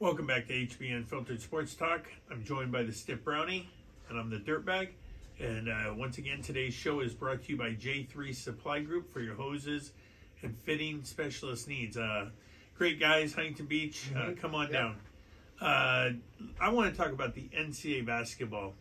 Welcome back to HBN Filtered Sports Talk. I'm joined by the Stiff Brownie, and I'm the Dirtbag. And uh, once again, today's show is brought to you by J3 Supply Group for your hoses and fitting specialist needs. Uh, great guys, Huntington Beach, uh, come on Yep. down. Uh, I want to talk about the NCAA basketball.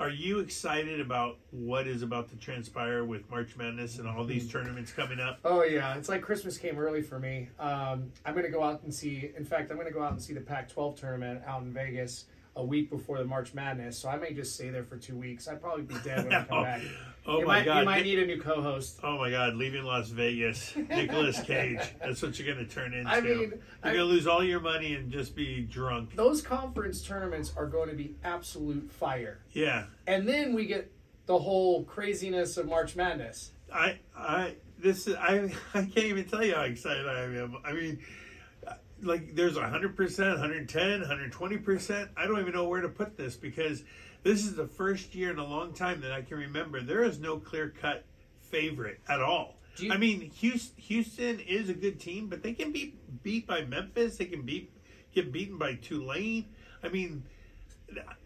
Are you excited about what is about to transpire with March Madness and all these tournaments coming up? Oh yeah, it's like Christmas came early for me. Um, I'm going to go out and see. In fact, I'm going to go out and see the Pac-12 tournament out in Vegas a week before the March Madness. So I may just stay there for two weeks. I'd probably be dead when I come oh. back. Oh you my might, God! You might need a new co-host. Oh my God! Leaving Las Vegas, Nicolas Cage. That's what you're going to turn into. I mean, you're going to lose all your money and just be drunk. Those conference tournaments are going to be absolute fire. Yeah, And then we get the whole craziness of March Madness. I, I, this, is, I, I can't even tell you how excited I am. I mean, like, there's 100 percent, 110, 120 percent. I don't even know where to put this because this is the first year in a long time that I can remember there is no clear cut favorite at all. You- I mean, Houston, Houston is a good team, but they can be beat by Memphis. They can beat get beaten by Tulane. I mean,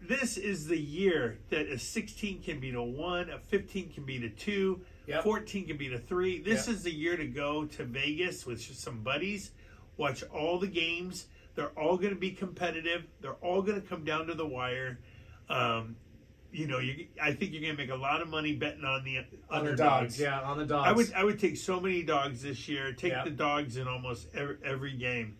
this is the year that a 16 can beat a one, a 15 can beat a two, Yep. 14 can beat a three. This Yep. is the year to go to Vegas with some buddies, watch all the games. They're all going to be competitive. They're all going to come down to the wire. Um, you know, you, I think you're going to make a lot of money betting on the the underdogs. dogs, yeah, on the dogs. I would I would take so many dogs this year. Take Yeah. the dogs in almost every, every game.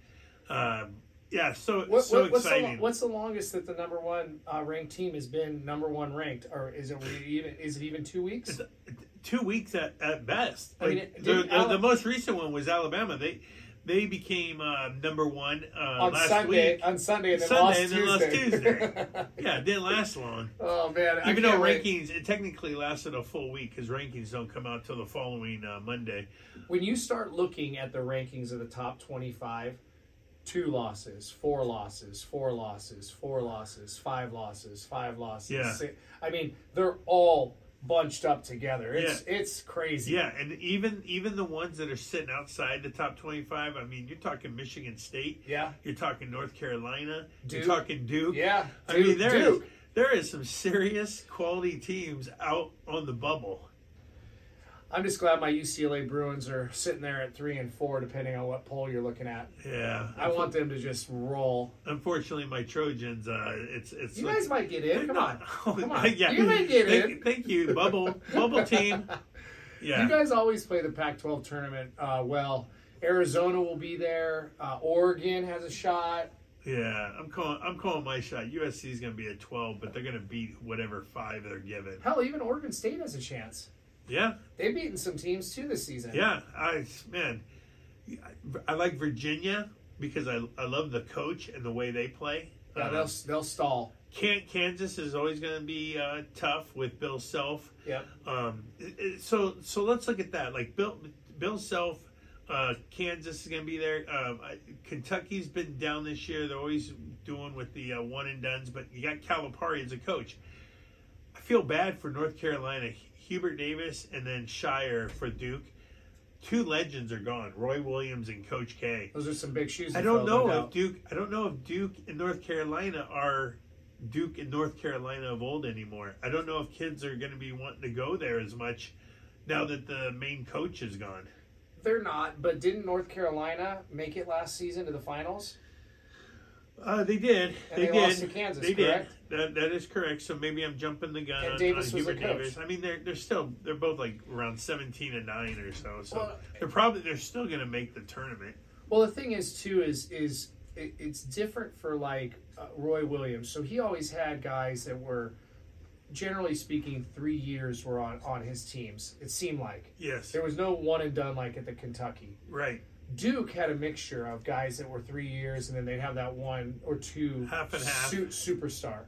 Um, yeah, so What, so what- what's, the, exciting. lo- what's the longest that the number one uh, ranked team has been number one ranked, or is it even? Is it even two weeks? Two weeks at, at best. I mean, it- the, the, the most recent one was Alabama. They they became uh, number one uh, on last Sunday, week. on Sunday, and then Sunday lost and then lost Tuesday. Yeah, it didn't last long. oh man, Even though can't wait. rankings, it technically lasted a full week because rankings don't come out till the following uh, Monday. when you start looking at the rankings of the top twenty-five, two losses, four losses, four losses, four losses, five losses, five losses. Yeah. six- I mean, they're all bunched up together. It's it's crazy. Yeah, and even even the ones that are sitting outside the top twenty-five. I mean, you're talking Michigan State. Yeah. You're talking North Carolina. Duke. You're talking Duke. Yeah, I mean, Duke- there is, there is some serious quality teams out on the bubble. I'm just glad my UCLA Bruins are sitting there at three and four, depending on what poll you're looking at. Yeah, I want them to just roll. Unfortunately, my Trojans. Uh, it's it's. You guys might get in. Come not- on, come on. yeah. You may get thank, in. Thank you, bubble bubble team. Yeah. You guys always play the Pac-12 tournament uh, well. Arizona will be there. Uh, Oregon has a shot. Yeah, I'm calling. I'm calling my shot. USC is going to be a 12, but they're going to beat whatever five they're given. Hell, even Oregon State has a chance. Yeah, They've beaten some teams too this season. yeah. I man, I like Virginia because I I love the coach and the way they play. Yeah, Uh, they'll they'll stall. Can't Kansas is always going to be uh, tough with Bill Self. Yep. Um, it- it- so so let's look at that. Like Bill Bill Self, uh, Kansas is going to be there. Um, Kentucky's been down this year. They're always doing with the uh, one and duns, but you got Calipari as a coach. I feel bad for North Carolina. Hubert Davis and then Scheyer for Duke. Two legends are gone. Roy Williams and Coach K. Those are some big shoes. I don't know no if doubt. Duke. I don't know if Duke and North Carolina are Duke and North Carolina of old anymore. I don't know if kids are going to be wanting to go there as much now that the main coach is gone. They're not. But didn't North Carolina make it last season to the finals? Uh, they did. And they, they did. lost to Kansas, They correct? did. That that is correct. So maybe I'm jumping the gun And on, Davis on was Hubert. Davis. I mean, they're they're still they're both like around 17 and nine or so. So Well, they're probably they're still going to make the tournament. Well, the thing is too is is it, it's different for like uh, Roy Williams. So he always had guys that were, generally speaking, three years were on on his teams. It seemed like Yes. there was no one and done like at the Kentucky. Right. Duke had a mixture of guys that were three years, and then they'd have that one or two Half and half. su- superstar.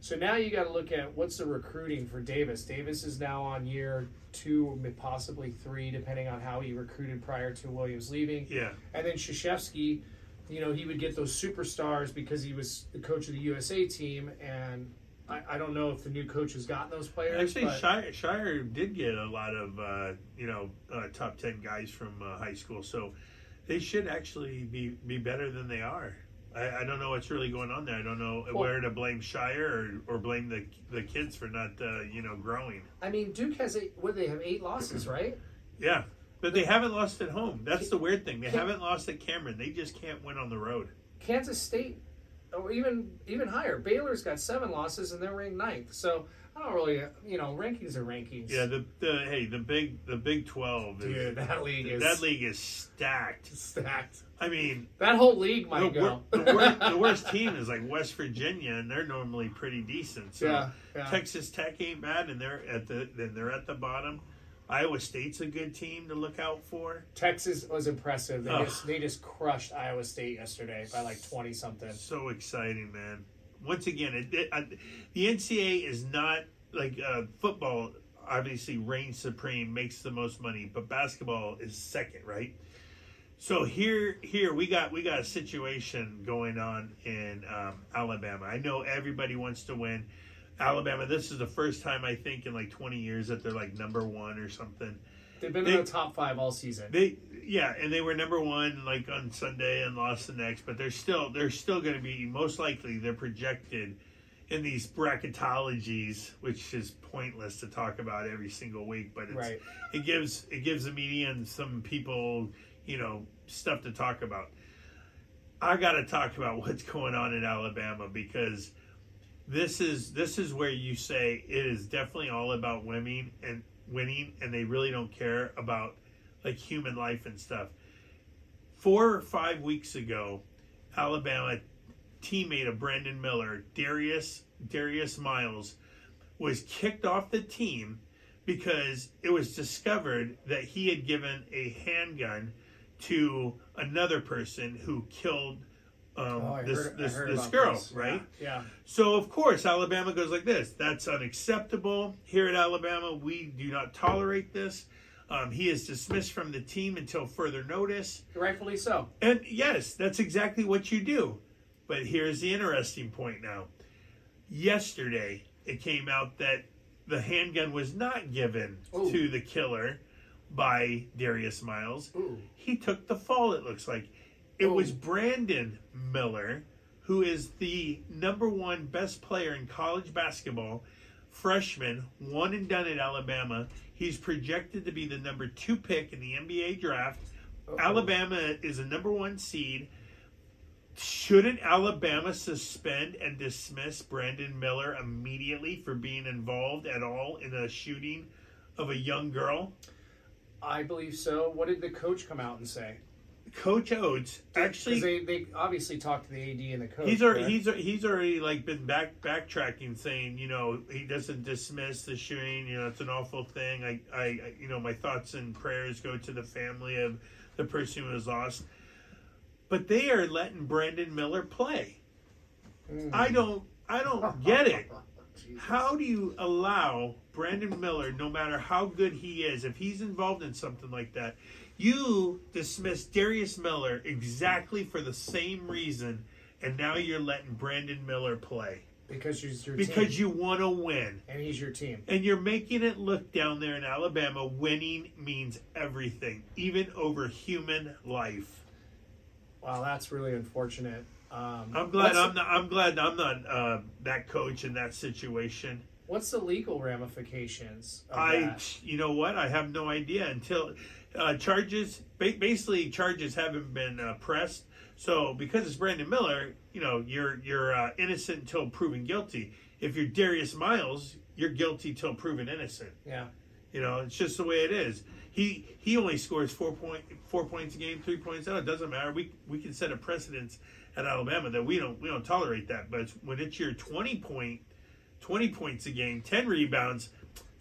So now you got to look at what's the recruiting for Davis. Davis is now on year two, possibly three, depending on how he recruited prior to Williams leaving. Yeah. And then Krzyzewski, you know, he would get those superstars because he was the coach of the USA team. And I, I don't know if the new coach has gotten those players. Actually, but Scheyer, Scheyer did get a lot of uh, you know uh, top ten guys from uh, high school, so they should actually be be better than they are. I, I don't know what's really going on there. I don't know well, where to blame Scheyer or, or blame the the kids for not uh, you know growing. I mean, Duke has eight. What they have eight losses, right? Yeah, but they haven't lost at home. That's the weird thing. They haven't lost at Cameron. They just can't win on the road. Kansas State, or even even higher. Baylor's got seven losses and they're ranked ninth. So I don't really, you know, rankings are rankings. Yeah, the, the hey, the big the Big Twelve. Is, Dude, that league is that league is stacked. Stacked. I mean, that whole league might the, go. the, worst, the, worst, team is like West Virginia, and they're normally pretty decent. So yeah, yeah. Texas Tech ain't bad, and they're at the then they're at the bottom. Iowa State's a good team to look out for. Texas was impressive. They Ugh. just they just crushed Iowa State yesterday by like twenty something. So exciting, man! Once again, it, it, uh, the NCAA is not like uh, football. Obviously, reigns supreme, makes the most money, but basketball is second, right? So here, here we got we got a situation going on in um, Alabama. I know everybody wants to win. Alabama. This is the first time I think in like 20 years that they're like number one or something. They've been they, in the top five all season. They yeah, and they were number one like on Sunday and lost the next, but they're still they're still going to be most likely they're projected in these bracketologies, which is pointless to talk about every single week, but it's, right. it gives it gives the media and some people you know stuff to talk about. I got to talk about what's going on in Alabama because this is this is where you say it is definitely all about winning and winning, and they really don't care about like human life and stuff. Four or five weeks ago, Alabama teammate of Brandon Miller, Darius Darius Miles, was kicked off the team because it was discovered that he had given a handgun to another person who killed um, oh, this heard, this, this girl, this. right? Yeah. yeah. So of course Alabama goes like this. That's unacceptable. Here at Alabama, we do not tolerate this. Um, he is dismissed from the team until further notice. Rightfully so. And yes, that's exactly what you do. But here's the interesting point now. Yesterday, it came out that the handgun was not given Ooh. to the killer by Darius Miles. Ooh. He took the fall, it looks like. It oh. was Brandon Miller, who is the number one best player in college basketball, freshman, one and done at Alabama. He's projected to be the number two pick in the NBA draft. Uh-oh. Alabama is a number one seed. Shouldn't Alabama suspend and dismiss Brandon Miller immediately for being involved at all in a shooting of a young girl? I believe so. What did the coach come out and say? Coach Oats actually they, they obviously talked to the AD and the coach. He's already he's he's already like been back backtracking, saying you know he doesn't dismiss the shooting. You know it's an awful thing. I I you know my thoughts and prayers go to the family of the person who was lost. But they are letting Brandon Miller play. Mm. I don't I don't get it. How do you allow Brandon Miller, no matter how good he is, if he's involved in something like that, you dismiss Darius Miller exactly for the same reason, and now you're letting Brandon Miller play. Because he's your because team. you want to win, and he's your team, and you're making it look down there in Alabama. Winning means everything, even over human life. Wow, that's really unfortunate. Um, I'm glad I'm not. I'm glad I'm not uh, that coach in that situation. What's the legal ramifications? I, that? you know what? I have no idea until uh, charges. basically, charges haven't been uh, pressed. So because it's Brandon Miller, you know you're you're uh, innocent until proven guilty. If you're Darius Miles, you're guilty till proven innocent. Yeah. You know, it's just the way it is. He he only scores four point four points a game, three points out. It doesn't matter. We we can set a precedence at Alabama that we don't we don't tolerate that. But when it's your twenty point, twenty points a game, ten rebounds,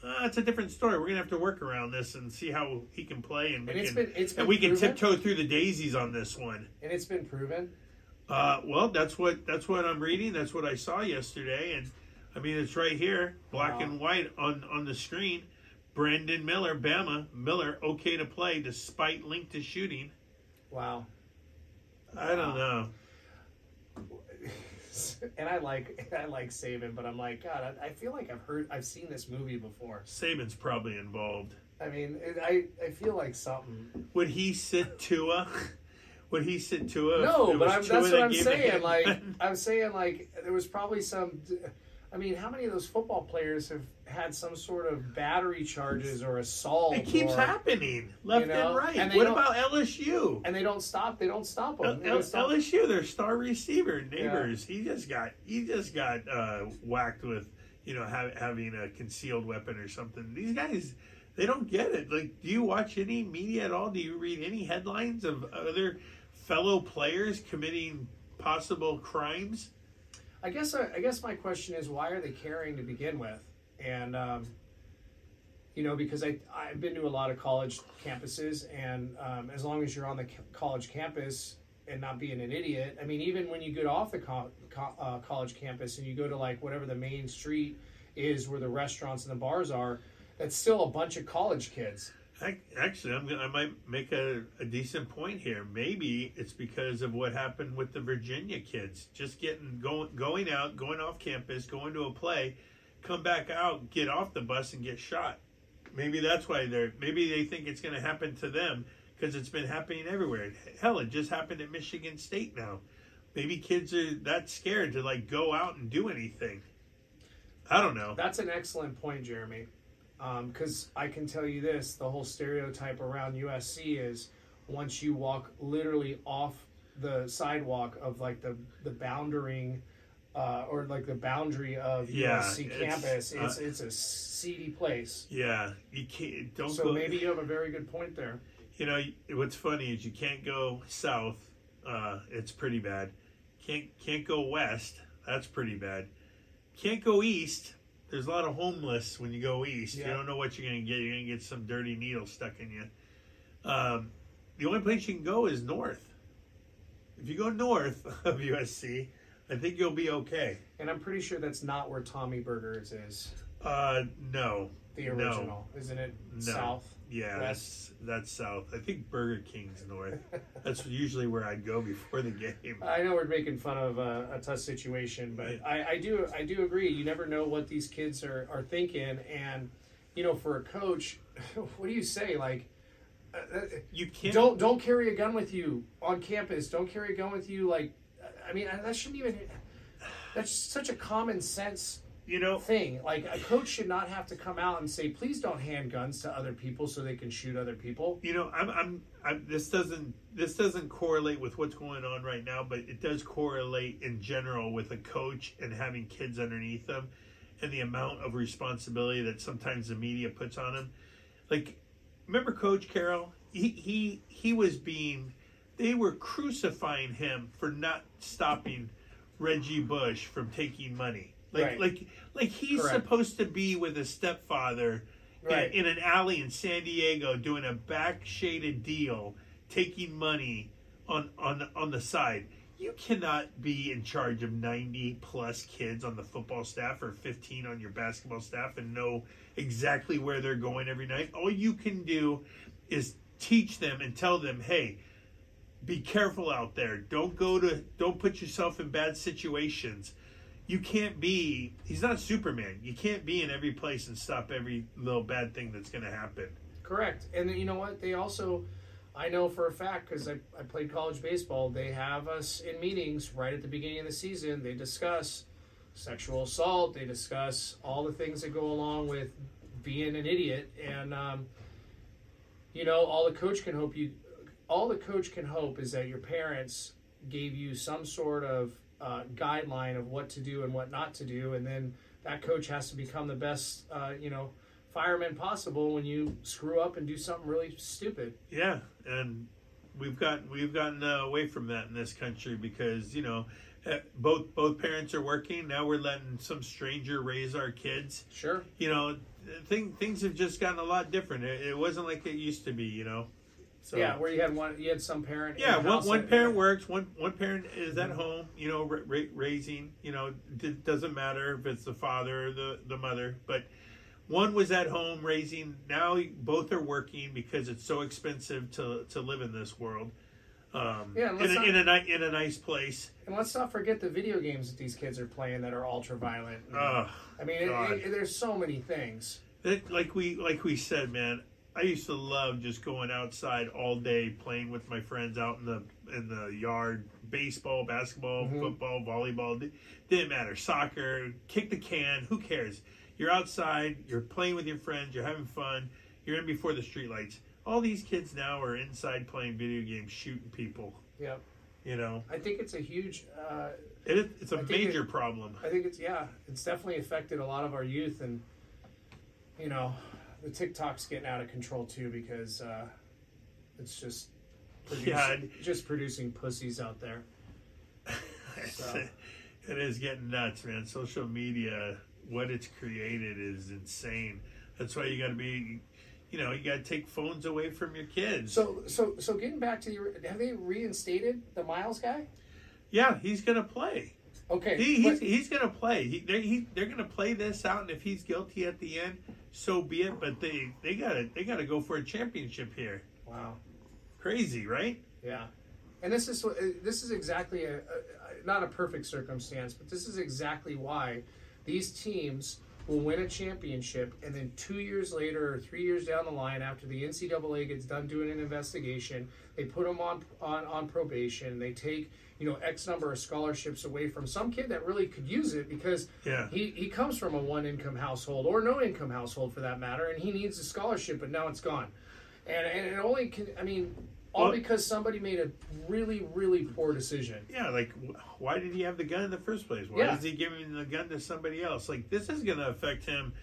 uh, it's a different story. We're gonna have to work around this and see how he can play, and, and we, can, been, and we can tiptoe through the daisies on this one. And it's been proven. Uh, well, that's what that's what I'm reading. That's what I saw yesterday, and I mean it's right here, black wow. and white on on the screen. Brandon Miller, Bama Miller, okay to play despite link to shooting. Wow. I don't know. and I like I like Saban, but I'm like God. I, I, feel like I've heard I've seen this movie before. Saban's probably involved. I mean, I I feel like something. Would he sit Tua? Would he sit to him? No, but I'm, that's what I'm saying. Like I'm saying, like there was probably some. I mean, how many of those football players have had some sort of battery charges or assault? it keeps or, happening left you know, and right. and what about LSU? And they don't stop. They don't stop them. They L- stop- LSU, their star receiver, Nabers. He just got he just got uh, whacked with you know ha- having a concealed weapon or something. These guys, they don't get it. Like, do you watch any media at all? Do you read any headlines of other fellow players committing possible crimes? I guess I, I guess my question is why are they caring to begin with? And um, you know, because I I've been to a lot of college campuses, and um, as long as you're on the college campus and not being an idiot, I mean, even when you get off the co- co- uh, college campus and you go to like whatever the main street is where the restaurants and the bars are, that's still a bunch of college kids. Ac- Actually, I'm I might make a, a decent point here. Maybe it's because of what happened with the Virginia kids, just getting going, going out, going off campus, going to a play, come back out, get off the bus, and get shot. Maybe that's why they're. Maybe they think it's going to happen to them because it's been happening everywhere. Hell, it just happened at Michigan State now. Maybe kids are that scared to like go out and do anything. I don't know. That's an excellent point, Jeremy. Because I can tell you this: the whole stereotype around USC is once you walk literally off the sidewalk of like the the boundering. Uh, or like the boundary of Yeah, USC it's, campus, it's uh, it's a seedy place. Yeah, you can't. Don't So go. maybe you have a very good point there. You know what's funny is you can't go south. Uh, it's pretty bad. Can't can't go west. That's pretty bad. Can't go east. There's a lot of homeless when you go east. You don't know what you're gonna get. You're gonna get some dirty needle stuck in you. Um, the only place you can go is north. If you go north of USC, I think you'll be okay. And I'm pretty sure that's not where Tommy Burgers is. Uh, no, The No. original, isn't it? No. South. Yeah, that's that's south. I think Burger King's north. that's usually where I'd go before the game. I know we're making fun of a, a tough situation, but I, I do I do agree. You never know what these kids are, are thinking, and you know, for a coach, what do you say? Like, uh, uh, You can't. don't don't carry a gun with you on campus. Don't carry a gun with you. Like, I mean, that shouldn't even. That's such a common sense You know. thing. Like, a coach should not have to come out and say, "Please don't hand guns to other people so they can shoot other people." You know. I'm. I'm. I'm. This doesn't. This doesn't correlate with what's going on right now, but it does correlate in general with a coach and having kids underneath them, and the amount of responsibility that sometimes the media puts on them. Like, remember Coach Carroll? He he he was being. They were crucifying him for not stopping Reggie Bush from taking money. Like Right. like like he's Correct. supposed to be with his stepfather in- in, an alley in San Diego doing a back shaded deal, taking money on on on the side. You cannot be in charge of 90 plus kids on the football staff or 15 on your basketball staff and know exactly where they're going every night. All you can do is teach them and tell them, "Hey, be careful out there. Don't go to don't put yourself in bad situations. You can't be he's not Superman. You can't be in every place and stop every little bad thing that's going to happen. Correct. And you know what? They also, I know for a fact because I, I played college baseball, they have us in meetings right at the beginning of the season. They discuss sexual assault, they discuss all the things that go along with being an idiot. And, um, you know, all the coach can hope you, all the coach can hope is that your parents gave you some sort of uh, guideline of what to do and what not to do. And then that coach has to become the best, uh, you know, fireman possible when you screw up and do something really stupid. Yeah, and we've got we've gotten uh, away from that in this country because you know eh, both both parents are working. Now we're letting some stranger raise our kids. Sure. You know, thing, things have just gotten a lot different. It, it wasn't like it used to be. You know. So, yeah, where you had one, you had some parent. Yeah, one, one parent works, one one parent is at home. You know, ra- ra- raising. You know, it doesn't matter if it's the father or the the mother, but one was at home raising. Now both are working because it's so expensive to to live in this world. Um, Yeah, in a, not- in a in a nice place. And let's not forget the video games that these kids are playing that are ultra violent. I mean, it, it, there's so many things. That, like we like we said, man. I used to love just going outside all day playing with my friends out in the in the yard, baseball, basketball, Mhm. football, volleyball, didn't matter, soccer, kick the can, who cares? You're outside, you're playing with your friends, you're having fun, you're in before the streetlights. All these kids now are inside playing video games, shooting people. Yep. You know, I think it's a huge. Uh, it, it's a I major it- problem. I think it's yeah, it's definitely affected a lot of our youth, and you know, the TikTok's getting out of control too because uh, it's just produce- Yeah. just producing pussies out there. So. it is getting nuts, man. Social media, what it's created is insane. That's why you got to be, you know, you got to take phones away from your kids. So so so getting back to the have they reinstated the Miles guy? yeah, he's gonna play. Okay, He, he's, but- he's gonna play. He, they're, he, they're gonna play this out, and if he's guilty at the end, so be it. But they they gotta they gotta go for a championship here. wow. Crazy, right? Yeah, and this is uh, this is exactly a, a, a not a perfect circumstance, but this is exactly why these teams will win a championship, and then two years later or three years down the line, after the NCAA gets done doing an investigation, they put them on on on probation. They take you know X number of scholarships away from some kid that really could use it because Yeah. he, he comes from a one income household or no income household for that matter, and he needs a scholarship, but now it's gone. And, and it only can, I mean, all Well- because somebody made a really, really poor decision. Yeah, like why did he have the gun in the first place? Why Yeah. is he giving the gun to somebody else? Like this is going to affect him,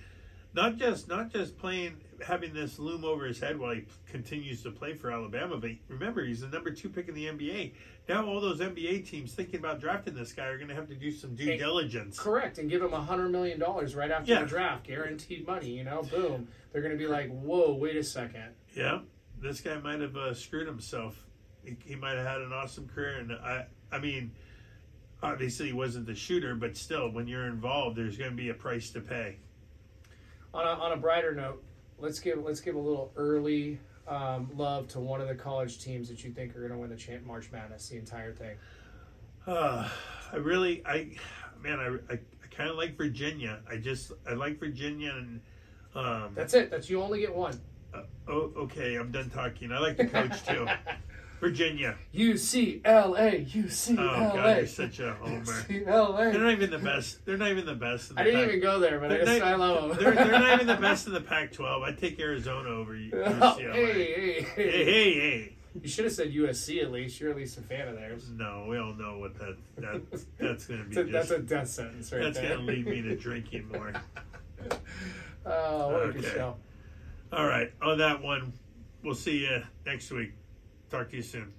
not just not just playing having this loom over his head while he continues to play for Alabama, but remember he's the number two pick in the NBA. Now all those NBA teams thinking about drafting this guy are going to have to do some due Hey, diligence. Correct, and give him a $100 million right after Yeah. the draft, guaranteed money, you know, boom. They're going to be like, whoa, wait a second. Yeah, this guy might have uh, screwed himself. He, he might have had an awesome career, and I, I mean, obviously he wasn't the shooter, but still, when you're involved, there's going to be a price to pay. On a, on a brighter note, let's give let's give a little early um, love to one of the college teams that you think are going to win the champ March Madness, the entire thing. Uh, I really, I, man, I, I, I kind of like Virginia. I just, I like Virginia, and um, That's it. That's you only get one. Uh, oh, okay, I'm done talking. I like the coach too. Virginia. UCLA, UCLA. Oh God, you're such a homer. UCLA. They're not even the best. They're not even the best. In the I didn't even go there, but I, They're just, not- I love them. They're, they're not even the best in the Pac-12. I'd take Arizona over UCLA. Oh, hey, hey, hey, hey, hey, hey. You should have said USC at least. You're at least a fan of theirs. No, we all know what that that that's going to be. That's a, just, that's a death sentence right that's there. going to lead me to drinking more. Oh, what a good Okay. show. All right, on that one, we'll see you next week. Talk to you soon.